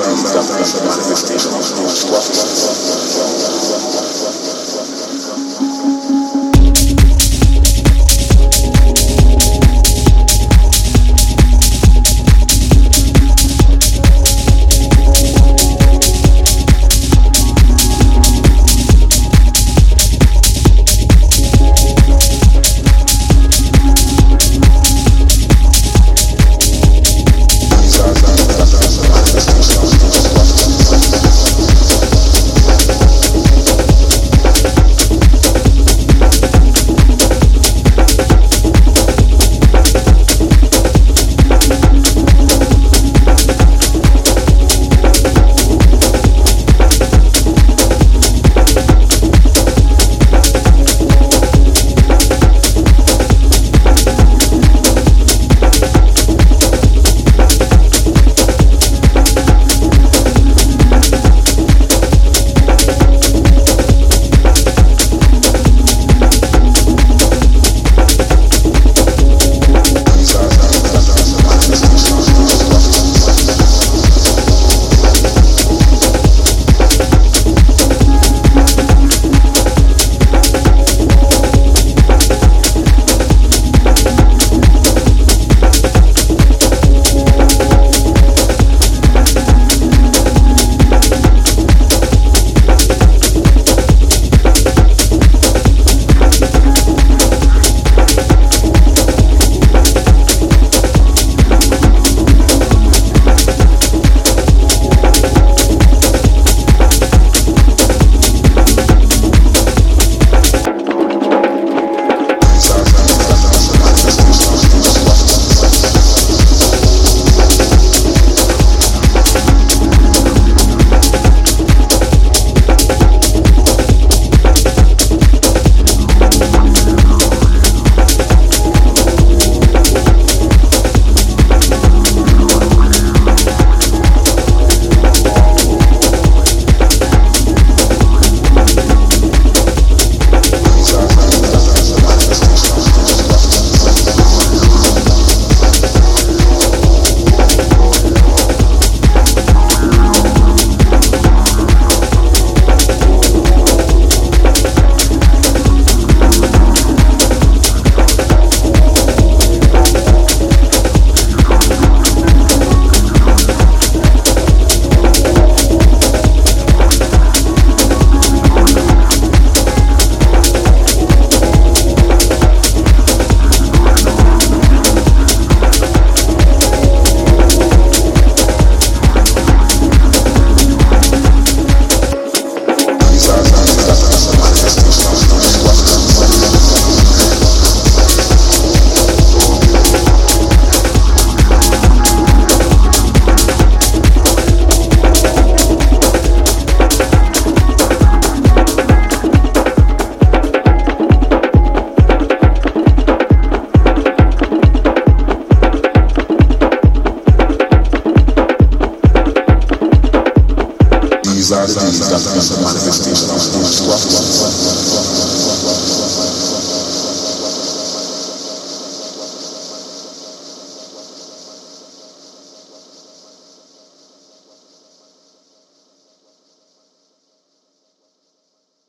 manifestation